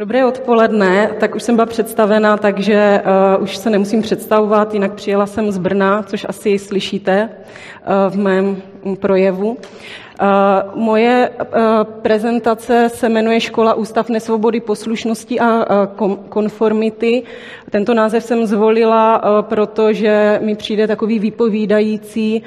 Dobré odpoledne, tak už jsem byla představena, takže uh, už se nemusím představovat, jinak přijela jsem z Brna, což asi slyšíte uh, v mém projevu. Uh, moje uh, prezentace se jmenuje Škola Ústav nesvobody, poslušnosti a uh, konformity. Tento název jsem zvolila, protože mi přijde takový vypovídající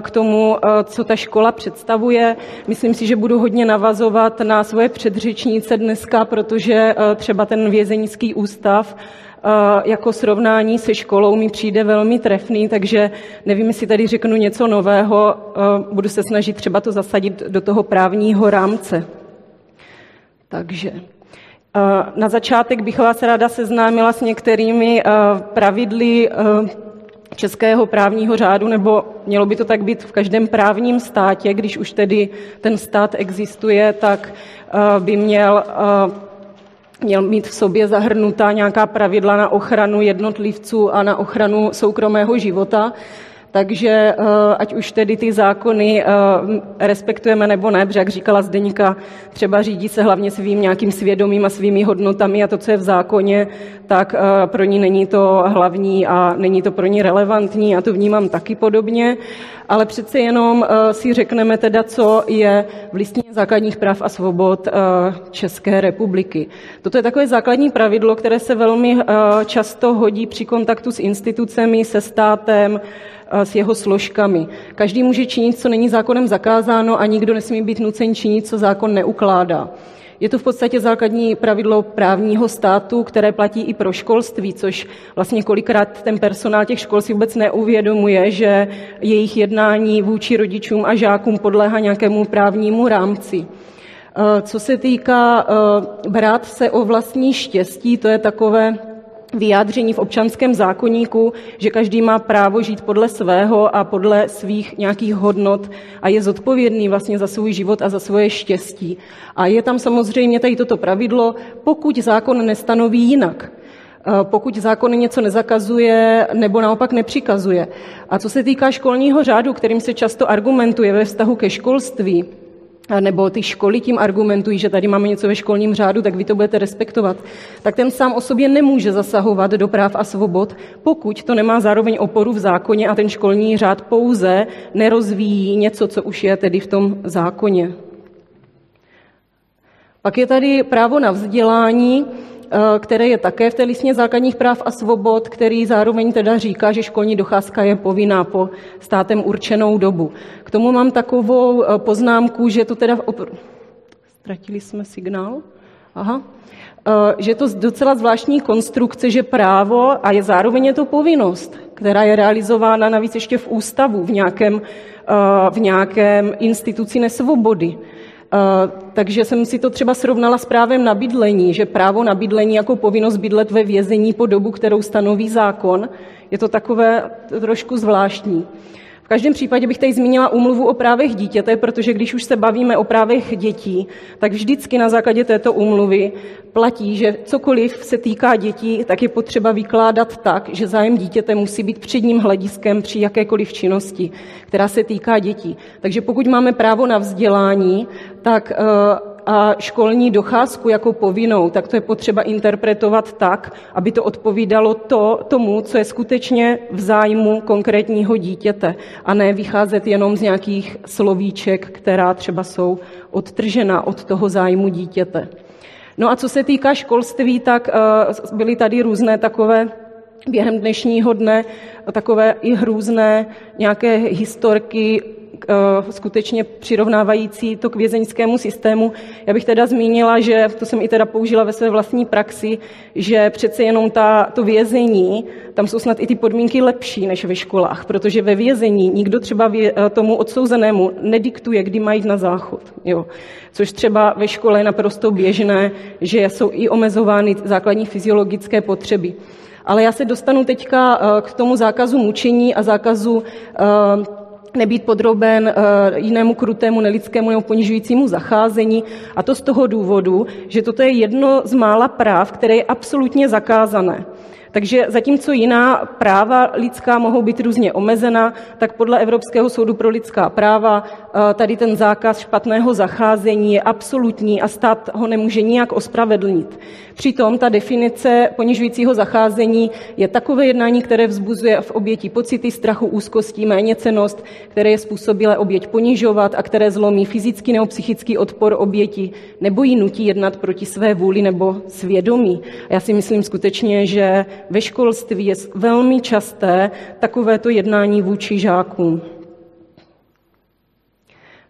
k tomu, co ta škola představuje. Myslím si, že budu hodně navazovat na svoje předřečnice dneska, protože třeba ten vězeňský ústav jako srovnání se školou mi přijde velmi trefný, takže nevím, jestli tady řeknu něco nového, budu se snažit třeba to zasadit do toho právního rámce. Takže na začátek bych vás ráda seznámila s některými pravidly českého právního řádu, nebo mělo by to tak být v každém právním státě, když už tedy ten stát existuje, tak by měl měl mít v sobě zahrnutá nějaká pravidla na ochranu jednotlivců a na ochranu soukromého života. Takže eh, ať už tedy ty zákony eh, respektujeme nebo ne, protože jak říkala Zdeníka, třeba řídí se hlavně svým nějakým svědomím a svými hodnotami a to, co je v zákoně, tak eh, pro ní není to hlavní a není to pro ní relevantní a to vnímám taky podobně. Ale přece jenom si řekneme teda, co je v listině základních práv a svobod České republiky. Toto je takové základní pravidlo, které se velmi často hodí při kontaktu s institucemi, se státem, s jeho složkami. Každý může činit, co není zákonem zakázáno a nikdo nesmí být nucen činit, co zákon neukládá. Je to v podstatě základní pravidlo právního státu, které platí i pro školství, což vlastně kolikrát ten personál těch škol si vůbec neuvědomuje, že jejich jednání vůči rodičům a žákům podléhá nějakému právnímu rámci. Co se týká brát se o vlastní štěstí, to je takové vyjádření v občanském zákoníku, že každý má právo žít podle svého a podle svých nějakých hodnot a je zodpovědný vlastně za svůj život a za svoje štěstí. A je tam samozřejmě tady toto pravidlo, pokud zákon nestanoví jinak eh, pokud zákon něco nezakazuje nebo naopak nepřikazuje. A co se týká školního řádu, kterým se často argumentuje ve vztahu ke školství, nebo ty školy tím argumentují, že tady máme něco ve školním řádu, tak vy to budete respektovat, tak ten sám o sobě nemůže zasahovat do práv a svobod, pokud to nemá zároveň oporu v zákoně a ten školní řád pouze nerozvíjí něco, co už je tedy v tom zákoně. Pak je tady právo na vzdělání, které je také v té listně základních práv a svobod, který zároveň teda říká, že školní docházka je povinná po státem určenou dobu. K tomu mám takovou eh, poznámku, že to teda... Opr... Ztratili jsme signál? Aha. Eh, že to docela zvláštní konstrukce, že právo a je zároveň je to povinnost, která je realizována navíc ještě v ústavu, v nějakém, v nějakém instituci nesvobody. Eh, takže jsem si to třeba srovnala s právem na bydlení, že právo na bydlení jako povinnost bydlet ve vězení po dobu, kterou stanoví zákon, je to takové trošku zvláštní každém případě bych tady zmínila úmluvu o právech dítěte, protože když už se bavíme o právech dětí, tak vždycky na základě této úmluvy platí, že cokoliv se týká dětí, tak je potřeba vykládat tak, že zájem dítěte musí být předním hlediskem při jakékoliv činnosti, která se týká dětí. Takže pokud máme právo na vzdělání, tak eh, a školní docházku jako povinnou, tak to je potřeba interpretovat tak, aby to odpovídalo to, tomu, co je skutečně v zájmu konkrétního dítěte a ne vycházet jenom z nějakých slovíček, která třeba jsou odtržena od toho zájmu dítěte. No a co se týká školství, tak uh, byly tady různé takové během dnešního dne takové i hrůzné nějaké historky Eh, skutečně přirovnávající to k vězeňskému systému. Já bych teda zmínila, že to jsem i teda použila ve své vlastní praxi, že přece jenom ta, to vězení, tam jsou snad i ty podmínky lepší než ve školách, protože ve vězení nikdo třeba vě, eh, tomu odsouzenému nediktuje, kdy mají na záchod. Jo. Což třeba ve škole je naprosto běžné, že jsou i omezovány základní fyziologické potřeby. Ale já se dostanu teďka eh, k tomu zákazu mučení a zákazu nebýt podroben eh, jinému krutému, nelidskému nebo ponižujícímu zacházení. A to z toho důvodu, že toto je jedno z mála práv, které je absolutně zakázané. Takže zatímco jiná práva lidská mohou být různě omezena, tak podle Evropského soudu pro lidská práva eh, tady ten zákaz špatného zacházení je absolutní a stát ho nemůže nijak ospravedlnit. Přitom ta definice ponižujícího zacházení je takové jednání, které vzbuzuje v oběti pocity strachu, úzkostí, méněcenost, které je způsobilé oběť ponižovat a které zlomí fyzický nebo psychický odpor oběti nebo ji nutí jednat proti své vůli nebo svědomí. A já si myslím skutečně, že ve školství je velmi časté takovéto jednání vůči žákům.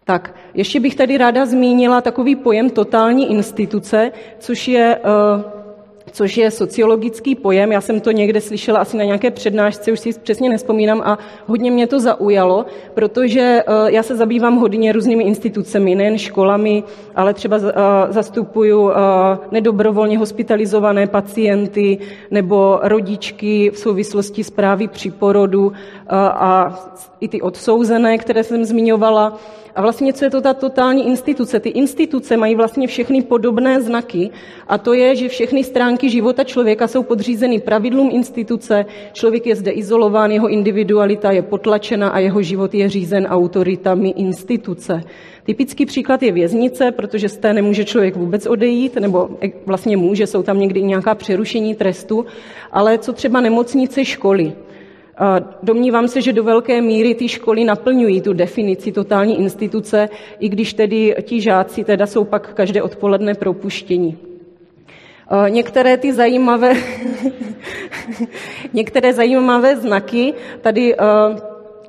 Tak, ještě bych tady ráda zmínila takový pojem totální instituce, což je uh, což je sociologický pojem. Já jsem to někde slyšela asi na nějaké přednášce, už si přesně nespomínám a hodně mě to zaujalo, protože eh, já se zabývám hodně různými institucemi, nejen školami, ale třeba eh, zastupuju eh, nedobrovolně hospitalizované pacienty nebo rodičky v souvislosti s právy při porodu a i ty odsouzené, které jsem zmiňovala. A vlastně, co je to ta totální instituce? Ty instituce mají vlastně všechny podobné znaky a to je, že všechny stránky života člověka jsou podřízeny pravidlům instituce, člověk je zde izolován, jeho individualita je potlačena a jeho život je řízen autoritami instituce. Typický příklad je věznice, protože z té nemůže člověk vůbec odejít, nebo vlastně může, jsou tam někdy nějaká přerušení trestu, ale co třeba nemocnice, školy. Domnívám se, že do velké míry ty školy naplňují tu definici totální instituce, i když tedy ti žáci teda jsou pak každé odpoledne propuštění. Některé ty zajímavé, některé zajímavé znaky tady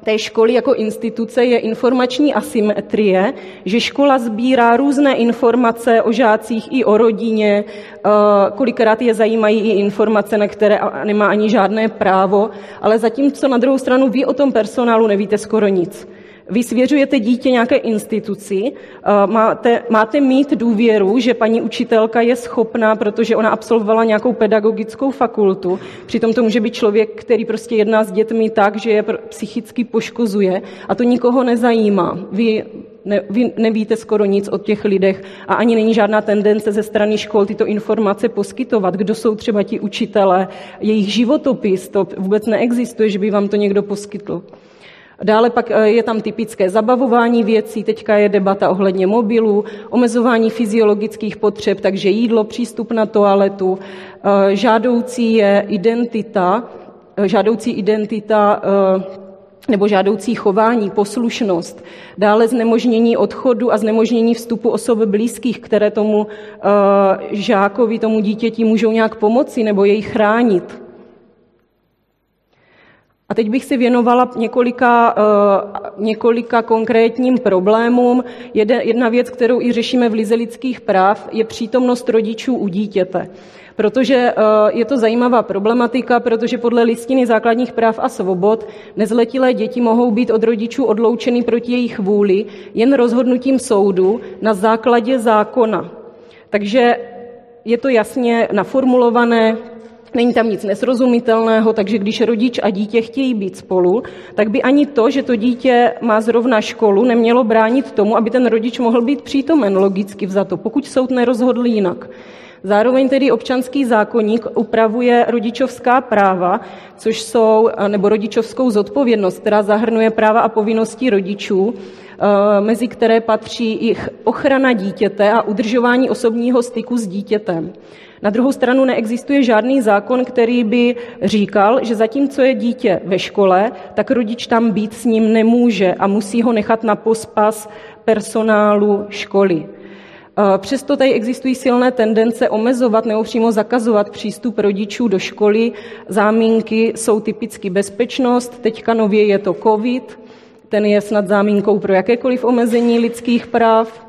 té školy jako instituce je informační asymetrie, že škola sbírá různé informace o žácích i o rodině, eh, kolikrát je zajímají i informace, na které nemá ani žádné právo, ale zatímco na druhou stranu vy o tom personálu nevíte skoro nic. Vy svěřujete dítě nějaké instituci, eh, máte, máte mít důvěru, že paní učitelka je schopná, protože ona absolvovala nějakou pedagogickou fakultu. Přitom to může být člověk, který prostě jedná s dětmi tak, že je psychicky poškozuje a to nikoho nezajímá. Vy ne, vy nevíte skoro nic o těch lidech a ani není žádná tendence ze strany škol tyto informace poskytovat. Kdo jsou třeba ti učitelé, jejich životopis, to vůbec neexistuje, že by vám to někdo poskytl. Dále pak eh, je tam typické zabavování věcí, teďka je debata ohledně mobilů, omezování fyziologických potřeb, takže jídlo, přístup na toaletu, eh, žádoucí je identita, eh, žádoucí identita nebo žádoucí chování, poslušnost, dále znemožnění odchodu a znemožnění vstupu osob blízkých, které tomu žákovi, tomu dítěti můžou nějak pomoci nebo jej chránit. A teď bych si věnovala několika, uh, několika konkrétním problémům. Jedna věc, kterou i řešíme v Lize lidských práv, je přítomnost rodičů u dítěte. Protože uh, je to zajímavá problematika, protože podle listiny základních práv a svobod nezletilé děti mohou být od rodičů odloučeny proti jejich vůli jen rozhodnutím soudu na základě zákona. Takže je to jasně naformulované, Není tam nic nesrozumitelného, takže když rodič a dítě chtějí být spolu, tak by ani to, že to dítě má zrovna školu, nemělo bránit tomu, aby ten rodič mohl být přítomen logicky vzato, pokud soud nerozhodl jinak. Zároveň tedy občanský zákonník upravuje rodičovská práva, což jsou, nebo rodičovskou zodpovědnost, která zahrnuje práva a povinnosti rodičů, eh, mezi které patří i ochrana dítěte a udržování osobního styku s dítětem. Na druhou stranu neexistuje žádný zákon, který by říkal, že zatímco je dítě ve škole, tak rodič tam být s ním nemůže a musí ho nechat na pospas personálu školy. Přesto tady existují silné tendence omezovat nebo přímo zakazovat přístup rodičů do školy. Zámínky jsou typicky bezpečnost, teďka nově je to COVID, ten je snad zámínkou pro jakékoliv omezení lidských práv.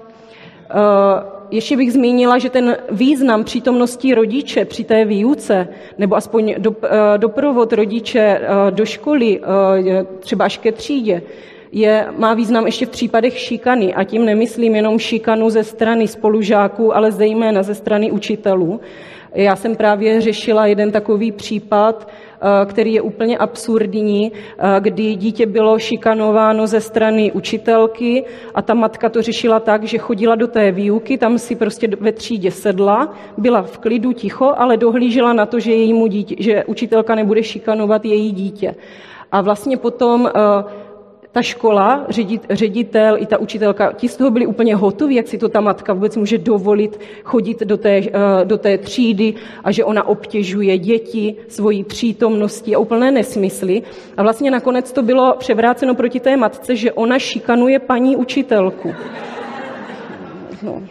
Ještě bych zmínila, že ten význam přítomnosti rodiče při té výuce, nebo aspoň do, doprovod rodiče do školy, třeba až ke třídě, je, má význam ještě v případech šikany. A tím nemyslím jenom šikanu ze strany spolužáků, ale zejména ze strany učitelů. Já jsem právě řešila jeden takový případ, eh, který je úplně absurdní, eh, kdy dítě bylo šikanováno ze strany učitelky a ta matka to řešila tak, že chodila do té výuky, tam si prostě ve třídě sedla, byla v klidu ticho, ale dohlížela na to, že, jejímu dítě, že učitelka nebude šikanovat její dítě. A vlastně potom uh, ta škola, ředitel i ta učitelka, ti z toho byli úplně hotoví, jak si to ta matka vůbec může dovolit chodit do té, eh, do té třídy a že ona obtěžuje děti svojí přítomností a úplné nesmysly. A vlastně nakonec to bylo převráceno proti té matce, že ona šikanuje paní učitelku. No,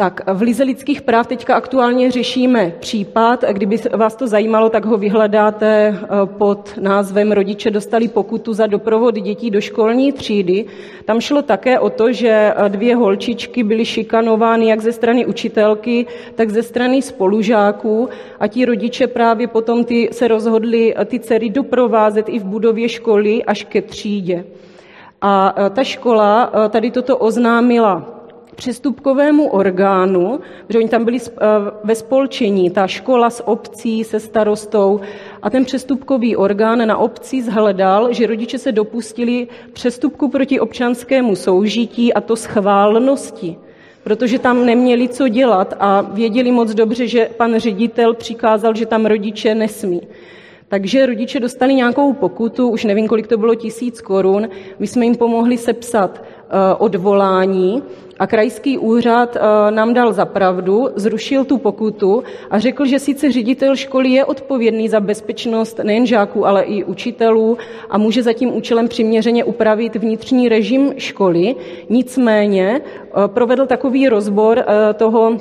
tak v Lize lidských práv teďka aktuálně řešíme případ. Kdyby vás to zajímalo, tak ho vyhledáte eh, pod názvem Rodiče dostali pokutu za doprovod dětí do školní třídy. Tam šlo také o to, že eh, dvě holčičky byly šikanovány jak ze strany učitelky, tak ze strany spolužáků a ti rodiče právě potom ty se rozhodli eh, ty dcery doprovázet i v budově školy až ke třídě. A ta škola tady toto oznámila přestupkovému orgánu, že oni tam byli eh, ve spolčení, ta škola s obcí, se starostou a ten přestupkový orgán na obci zhledal, že rodiče se dopustili přestupku proti občanskému soužití a to schválnosti protože tam neměli co dělat a věděli moc dobře, že pan ředitel přikázal, že tam rodiče nesmí. Takže rodiče dostali nějakou pokutu, už nevím, kolik to bylo, tisíc korun. My jsme jim pomohli sepsat Eh, odvolání a krajský úřad eh, nám dal za pravdu, zrušil tu pokutu a řekl, že sice ředitel školy je odpovědný za bezpečnost nejen žáků, ale i učitelů a může za tím účelem přiměřeně upravit vnitřní režim školy. Nicméně eh, provedl takový rozbor toho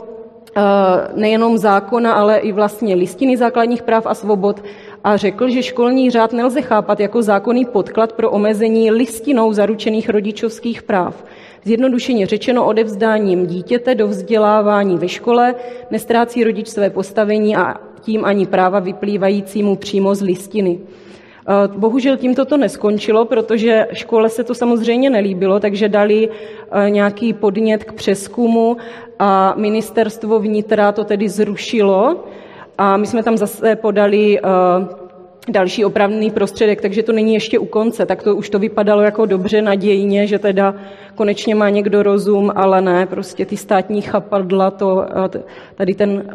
nejenom zákona, ale i vlastně listiny základních práv a svobod a řekl, že školní řád nelze chápat jako zákonný podklad pro omezení listinou zaručených rodičovských práv. Zjednodušeně řečeno odevzdáním dítěte do vzdělávání ve škole nestrácí rodič své postavení a tím ani práva vyplývající mu přímo z listiny. Eh, bohužel tímto to neskončilo, protože škole se to samozřejmě nelíbilo, takže dali eh, nějaký podnět k přeskumu a ministerstvo vnitra to tedy zrušilo a my jsme tam zase podali eh, další opravný prostředek, takže to není ještě u konce. Tak to už to vypadalo jako dobře, nadějně, že teda konečně má někdo rozum, ale ne, prostě ty státní chapadla, to, eh, tady ten eh,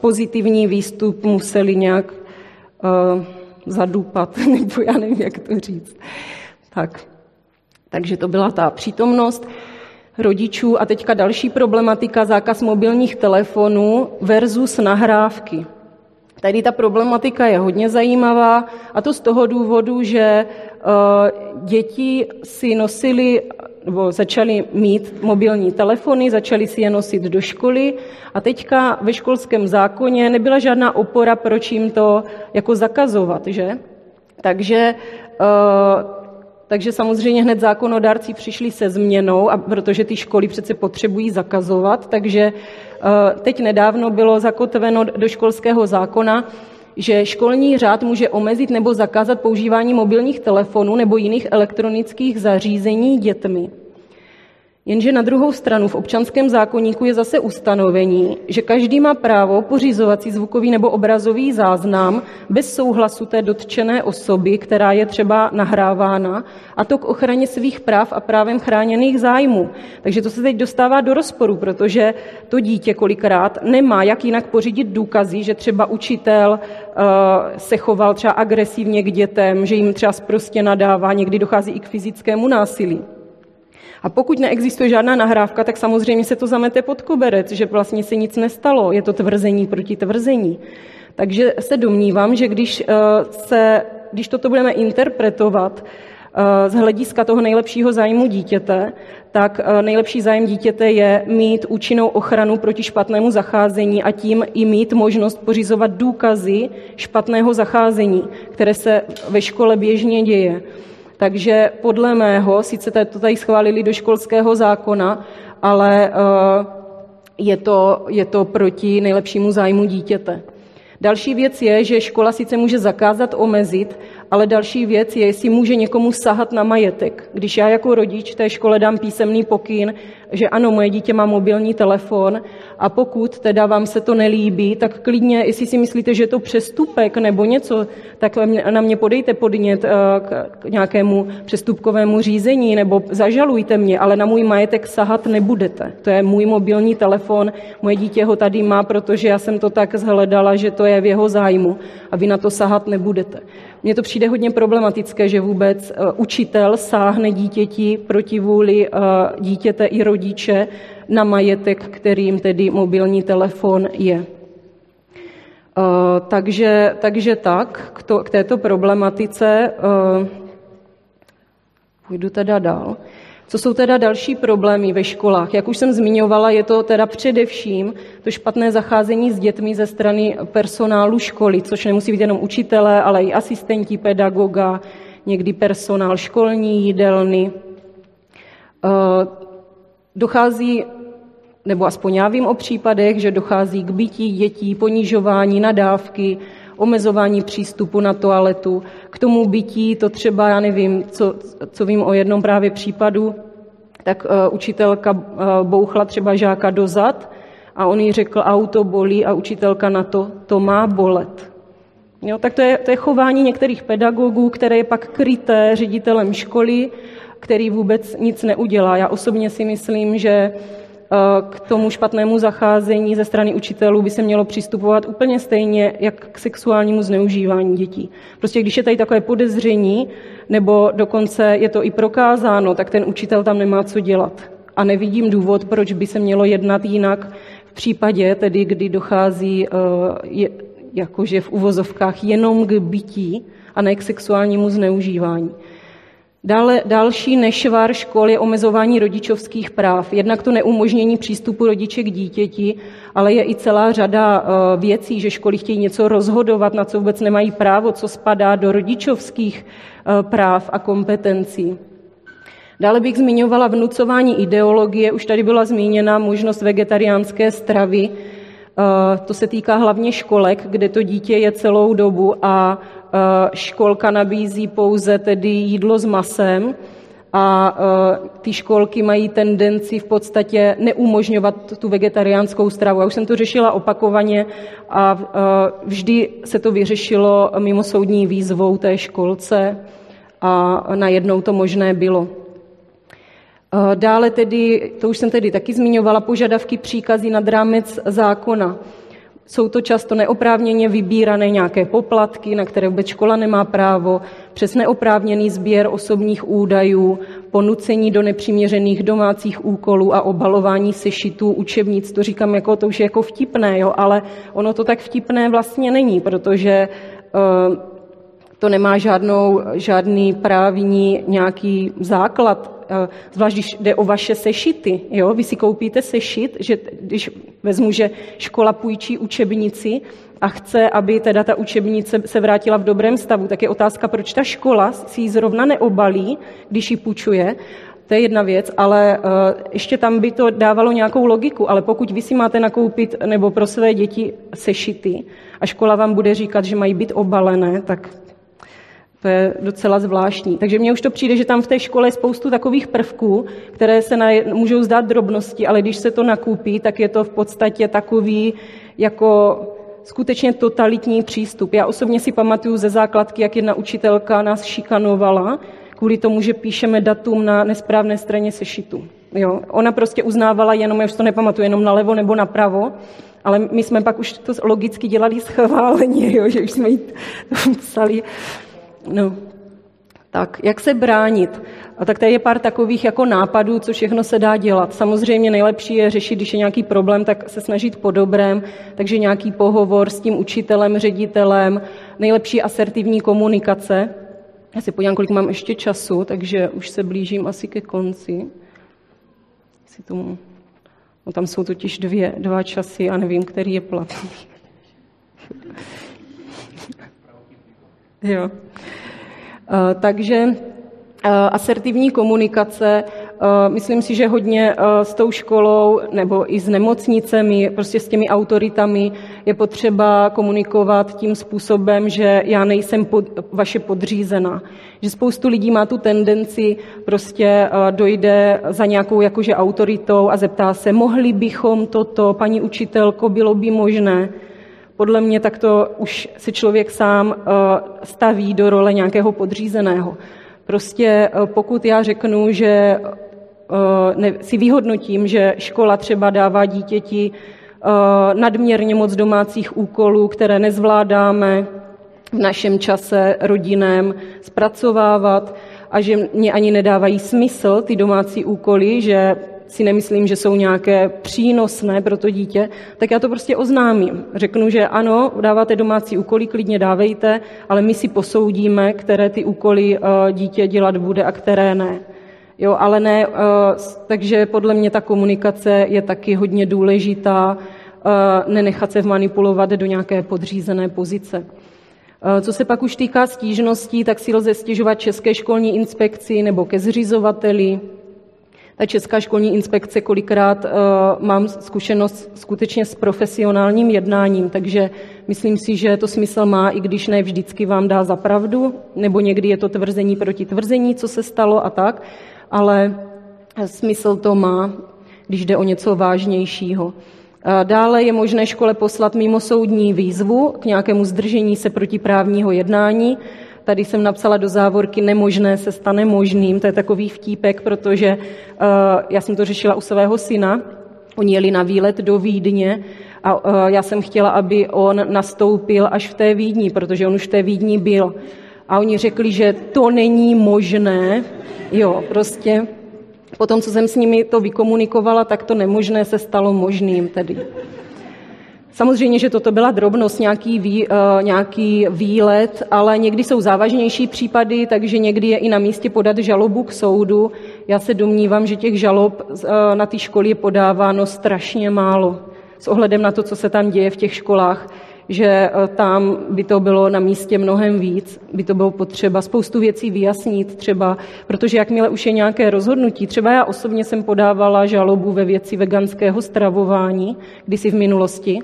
pozitivní výstup museli nějak zadupat, nebo já nevím, jak to říct. Tak, takže to byla ta přítomnost rodičů. A teďka další problematika, zákaz mobilních telefonů versus nahrávky. Tady ta problematika je hodně zajímavá a to z toho důvodu, že eh, děti si nosili nebo začali mít mobilní telefony, začali si je nosit do školy a teďka ve školském zákoně nebyla žádná opora, proč jim to jako zakazovat, že? Takže eh, takže samozřejmě hned zákonodárci přišli se změnou, a protože ty školy přece potřebují zakazovat, takže eh, teď nedávno bylo zakotveno do školského zákona, že školní řád může omezit nebo zakázat používání mobilních telefonů nebo jiných elektronických zařízení dětmi. Jenže na druhou stranu v občanském zákonníku je zase ustanovení, že každý má právo pořizovat si zvukový nebo obrazový záznam bez souhlasu té dotčené osoby, která je třeba nahrávána, a to k ochraně svých práv a právem chráněných zájmů. Takže to se teď dostává do rozporu, protože to dítě kolikrát nemá jak jinak pořídit důkazy, že třeba učitel uh, se choval třeba agresivně k dětem, že jim třeba prostě nadává, někdy dochází i k fyzickému násilí. A pokud neexistuje žádná nahrávka, tak samozřejmě se to zamete pod koberec, že vlastně se nic nestalo. Je to tvrzení proti tvrzení. Takže se domnívám, že když, eh, se, když toto budeme interpretovat eh, z hlediska toho nejlepšího zájmu dítěte, tak eh, nejlepší zájem dítěte je mít účinnou ochranu proti špatnému zacházení a tím i mít možnost pořizovat důkazy špatného zacházení, které se ve škole běžně děje. Takže podle mého, sice to tady schválili do školského zákona, ale eh, je to, je to proti nejlepšímu zájmu dítěte. Další věc je, že škola sice může zakázat, omezit, ale další věc je, jestli může někomu sahat na majetek. Když já jako rodič té škole dám písemný pokyn, že ano, moje dítě má mobilní telefon a pokud teda vám se to nelíbí, tak klidně, jestli si myslíte, že je to přestupek nebo něco, tak na mě podejte podnět eh, k nějakému přestupkovému řízení nebo zažalujte mě, ale na můj majetek sahat nebudete. To je můj mobilní telefon, moje dítě ho tady má, protože já jsem to tak zhledala, že to je v jeho zájmu a vy na to sahat nebudete. Mně to přijde hodně problematické, že vůbec eh, učitel sáhne dítěti proti vůli eh, dítěte i rodiče na majetek, kterým tedy mobilní telefon je. Eh, takže, takže tak, k, to, k této problematice půjdu teda dál. Co jsou teda další problémy ve školách? Jak už jsem zmiňovala, je to teda především to špatné zacházení s dětmi ze strany personálu školy, což nemusí být jenom učitelé, ale i asistenti pedagoga, někdy personál školní, jídelny. Eh, dochází, nebo aspoň já vím o případech, že dochází k bytí dětí, ponižování, nadávky, omezování přístupu na toaletu. K tomu bytí to třeba, já nevím, co, co vím o jednom právě případu, tak uh, učitelka uh, bouchla třeba žáka dozad a on jí řekl, auto bolí a učitelka na to, to má bolet. Jo, tak to je, to je chování některých pedagogů, které je pak kryté ředitelem školy, který vůbec nic neudělá. Já osobně si myslím, že k tomu špatnému zacházení ze strany učitelů by se mělo přistupovat úplně stejně, jak k sexuálnímu zneužívání dětí. Prostě když je tady takové podezření, nebo dokonce je to i prokázáno, tak ten učitel tam nemá co dělat. A nevidím důvod, proč by se mělo jednat jinak v případě, tedy kdy dochází eh, je, jakože v uvozovkách jenom k bytí a ne k sexuálnímu zneužívání. Dále, další nešvar škol je omezování rodičovských práv. Jednak to neumožnění přístupu rodiče k dítěti, ale je i celá řada eh, věcí, že školy chtějí něco rozhodovat, na co vůbec nemají právo, co spadá do rodičovských eh, práv a kompetencí. Dále bych zmiňovala vnucování ideologie. Už tady byla zmíněna možnost vegetariánské stravy. Eh, to se týká hlavně školek, kde to dítě je celou dobu a Eh, školka nabízí pouze tedy jídlo s masem a eh, ty školky mají tendenci v podstatě neumožňovat tu vegetariánskou stravu. Já už jsem to řešila opakovaně a vždy se to vyřešilo mimo soudní výzvou té školce a najednou to možné bylo. Dále tedy, to už jsem tedy taky zmiňovala, požadavky příkazy nad rámec zákona. Jsou to často neoprávněně vybírané nějaké poplatky, na které vůbec škola nemá právo, přes neoprávněný sběr osobních údajů, ponucení do nepřiměřených domácích úkolů a obalování sešitů, učebnic. To říkám, jako, to už je jako vtipné, jo, ale ono to tak vtipné vlastně není, protože uh, to nemá žádnou, žádný právní nějaký základ Eh, zvlášť když jde o vaše sešity. Jo? Vy si koupíte sešit, že když vezmu, že škola půjčí učebnici a chce, aby teda ta učebnice se vrátila v dobrém stavu, tak je otázka, proč ta škola si ji zrovna neobalí, když ji půjčuje. To je jedna věc, ale uh, ještě tam by to dávalo nějakou logiku, ale pokud vy si máte nakoupit nebo pro své děti sešity a škola vám bude říkat, že mají být obalené, tak to je docela zvláštní. Takže mně už to přijde, že tam v té škole je spoustu takových prvků, které se na, můžou zdát drobnosti, ale když se to nakupí, tak je to v podstatě takový jako skutečně totalitní přístup. Já osobně si pamatuju ze základky, jak jedna učitelka nás šikanovala kvůli tomu, že píšeme datum na nesprávné straně sešitu. Jo? Ona prostě uznávala jenom, já už to nepamatuju, jenom nalevo nebo napravo, ale my jsme pak už to logicky dělali schválně, jo? že už jsme jí psali No, tak, jak se bránit? A tak tady je pár takových jako nápadů, co všechno se dá dělat. Samozřejmě nejlepší je řešit, když je nějaký problém, tak se snažit po dobrém, takže nějaký pohovor s tím učitelem, ředitelem, nejlepší asertivní komunikace. Já si podívám, kolik mám ještě času, takže už se blížím asi ke konci. Si tomu... No, tam jsou totiž dvě, dva časy a nevím, který je platný. Jo. Eh, takže eh, asertivní komunikace Myslím si, že hodně s tou školou nebo i s nemocnicemi, prostě s těmi autoritami je potřeba komunikovat tím způsobem, že já nejsem pod, vaše podřízená. Že spoustu lidí má tu tendenci, prostě dojde za nějakou jakože autoritou a zeptá se, mohli bychom toto, paní učitelko, bylo by možné. Podle mě takto už se člověk sám staví do role nějakého podřízeného. Prostě pokud já řeknu, že si vyhodnotím, že škola třeba dává dítěti nadměrně moc domácích úkolů, které nezvládáme v našem čase rodinném zpracovávat a že mě ani nedávají smysl ty domácí úkoly, že si nemyslím, že jsou nějaké přínosné pro to dítě, tak já to prostě oznámím. Řeknu, že ano, dáváte domácí úkoly, klidně dávejte, ale my si posoudíme, které ty úkoly dítě dělat bude a které ne. Jo, ale ne, takže podle mě ta komunikace je taky hodně důležitá, nenechat se vmanipulovat do nějaké podřízené pozice. Co se pak už týká stížností, tak si lze stěžovat České školní inspekci nebo ke zřizovateli. Česká školní inspekce kolikrát mám zkušenost skutečně s profesionálním jednáním, takže myslím si, že to smysl má, i když ne vždycky vám dá za pravdu, nebo někdy je to tvrzení proti tvrzení, co se stalo a tak, ale smysl to má, když jde o něco vážnějšího. Dále je možné škole poslat mimosoudní výzvu k nějakému zdržení se protiprávního jednání. Tady jsem napsala do závorky nemožné se stane možným. To je takový vtípek, protože já jsem to řešila u svého syna. Oni jeli na výlet do Vídně a já jsem chtěla, aby on nastoupil až v té Vídni, protože on už v té Vídni byl. A oni řekli, že to není možné. Jo, prostě po tom, co jsem s nimi to vykomunikovala, tak to nemožné se stalo možným tedy. Samozřejmě, že toto byla drobnost, nějaký, vý, uh, nějaký výlet, ale někdy jsou závažnější případy, takže někdy je i na místě podat žalobu k soudu. Já se domnívám, že těch žalob uh, na ty školy je podáváno strašně málo s ohledem na to, co se tam děje v těch školách že eh, tam by to bylo na místě mnohem víc, by to bylo potřeba spoustu věcí vyjasnit třeba, protože jakmile už je nějaké rozhodnutí, třeba já osobně jsem podávala žalobu ve věci veganského stravování, kdysi v minulosti,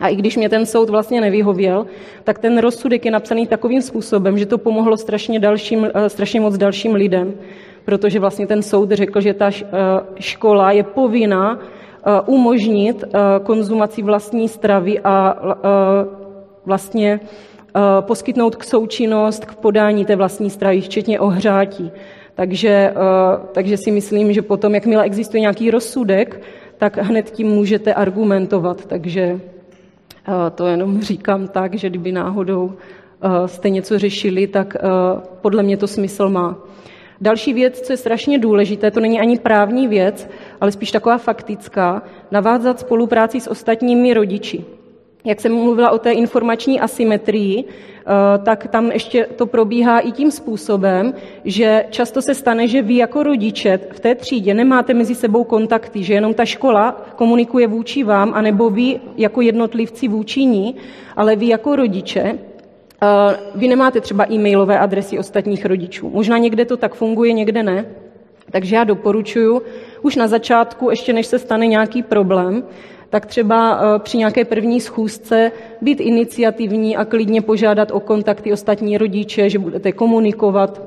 a i když mě ten soud vlastně nevyhověl, tak ten rozsudek je napsaný takovým způsobem, že to pomohlo strašně, dalším, eh, strašně moc dalším lidem, protože vlastně ten soud řekl, že ta eh, škola je povinná Eh, umožnit konzumaci vlastní stravy a vlastně poskytnout k součinnost k podání té vlastní stravy, včetně ohřátí. Takže, takže si myslím, že potom, jakmile existuje nějaký rozsudek, tak hned tím můžete argumentovat. Takže to jenom říkám tak, že kdyby náhodou jste něco řešili, tak podle mě to smysl má. Další věc, co je strašně důležité, to není ani právní věc, ale spíš taková faktická, navázat spolupráci s ostatními rodiči. Jak jsem mluvila o té informační asymetrii, eh, tak tam ještě to probíhá i tím způsobem, že často se stane, že vy jako rodiče v té třídě nemáte mezi sebou kontakty, že jenom ta škola komunikuje vůči vám, anebo vy jako jednotlivci vůči ní, ale vy jako rodiče Eh, vy nemáte třeba e-mailové adresy ostatních rodičů. Možná někde to tak funguje, někde ne. Takže já doporučuji už na začátku, ještě než se stane nějaký problém, tak třeba eh, při nějaké první schůzce být iniciativní a klidně požádat o kontakty ostatní rodiče, že budete komunikovat,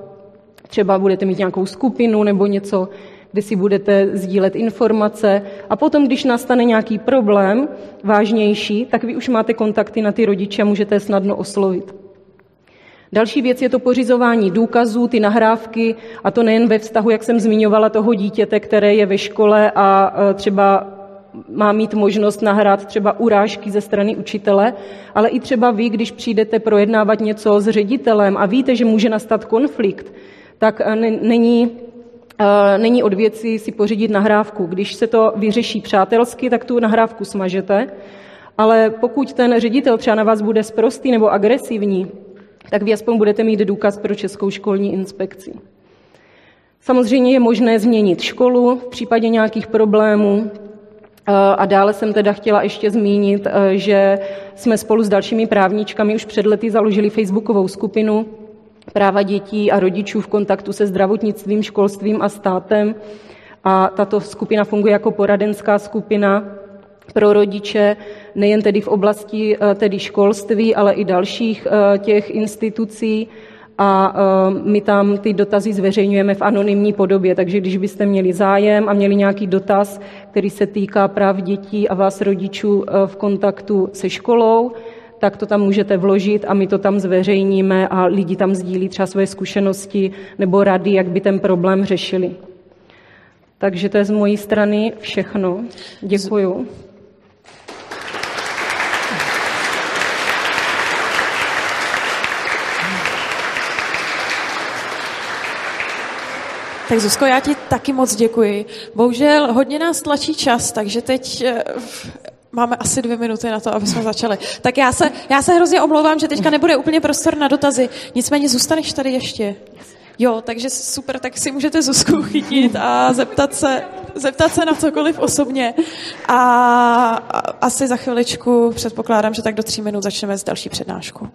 třeba budete mít nějakou skupinu nebo něco, kde si budete sdílet informace a potom, když nastane nějaký problém vážnější, tak vy už máte kontakty na ty rodiče a můžete je snadno oslovit. Další věc je to pořizování důkazů, ty nahrávky, a to nejen ve vztahu, jak jsem zmiňovala, toho dítěte, které je ve škole a e, třeba má mít možnost nahrát třeba urážky ze strany učitele, ale i třeba vy, když přijdete projednávat něco s ředitelem a víte, že může nastat konflikt, tak e, není, e, není od věci si pořídit nahrávku. Když se to vyřeší přátelsky, tak tu nahrávku smažete, ale pokud ten ředitel třeba na vás bude sprostý nebo agresivní, tak vy aspoň budete mít důkaz pro Českou školní inspekci. Samozřejmě je možné změnit školu v případě nějakých problémů. A dále jsem teda chtěla ještě zmínit, e, že jsme spolu s dalšími právníčkami už před lety založili facebookovou skupinu práva dětí a rodičů v kontaktu se zdravotnictvím, školstvím a státem. A tato skupina funguje jako poradenská skupina pro rodiče, nejen tedy v oblasti tedy školství, ale i dalších těch institucí a my tam ty dotazy zveřejňujeme v anonymní podobě, takže když byste měli zájem a měli nějaký dotaz, který se týká práv dětí a vás rodičů v kontaktu se školou, tak to tam můžete vložit a my to tam zveřejníme a lidi tam sdílí třeba své zkušenosti nebo rady, jak by ten problém řešili. Takže to je z mojí strany všechno. Děkuju. Tak Zuzko, já ti taky moc děkuji. Bohužel hodně nás tlačí čas, takže teď eh, máme asi dvě minuty na to, aby jsme začali. Tak já se, já se hrozně omlouvám, že teďka nebude úplně prostor na dotazy. Nicméně zůstaneš tady ještě. Jo, takže super, tak si můžete Zuzku chytit a zeptat se, zeptat se na cokoliv osobně. A asi za chviličku předpokládám, že tak do tří minut začneme s další přednáškou.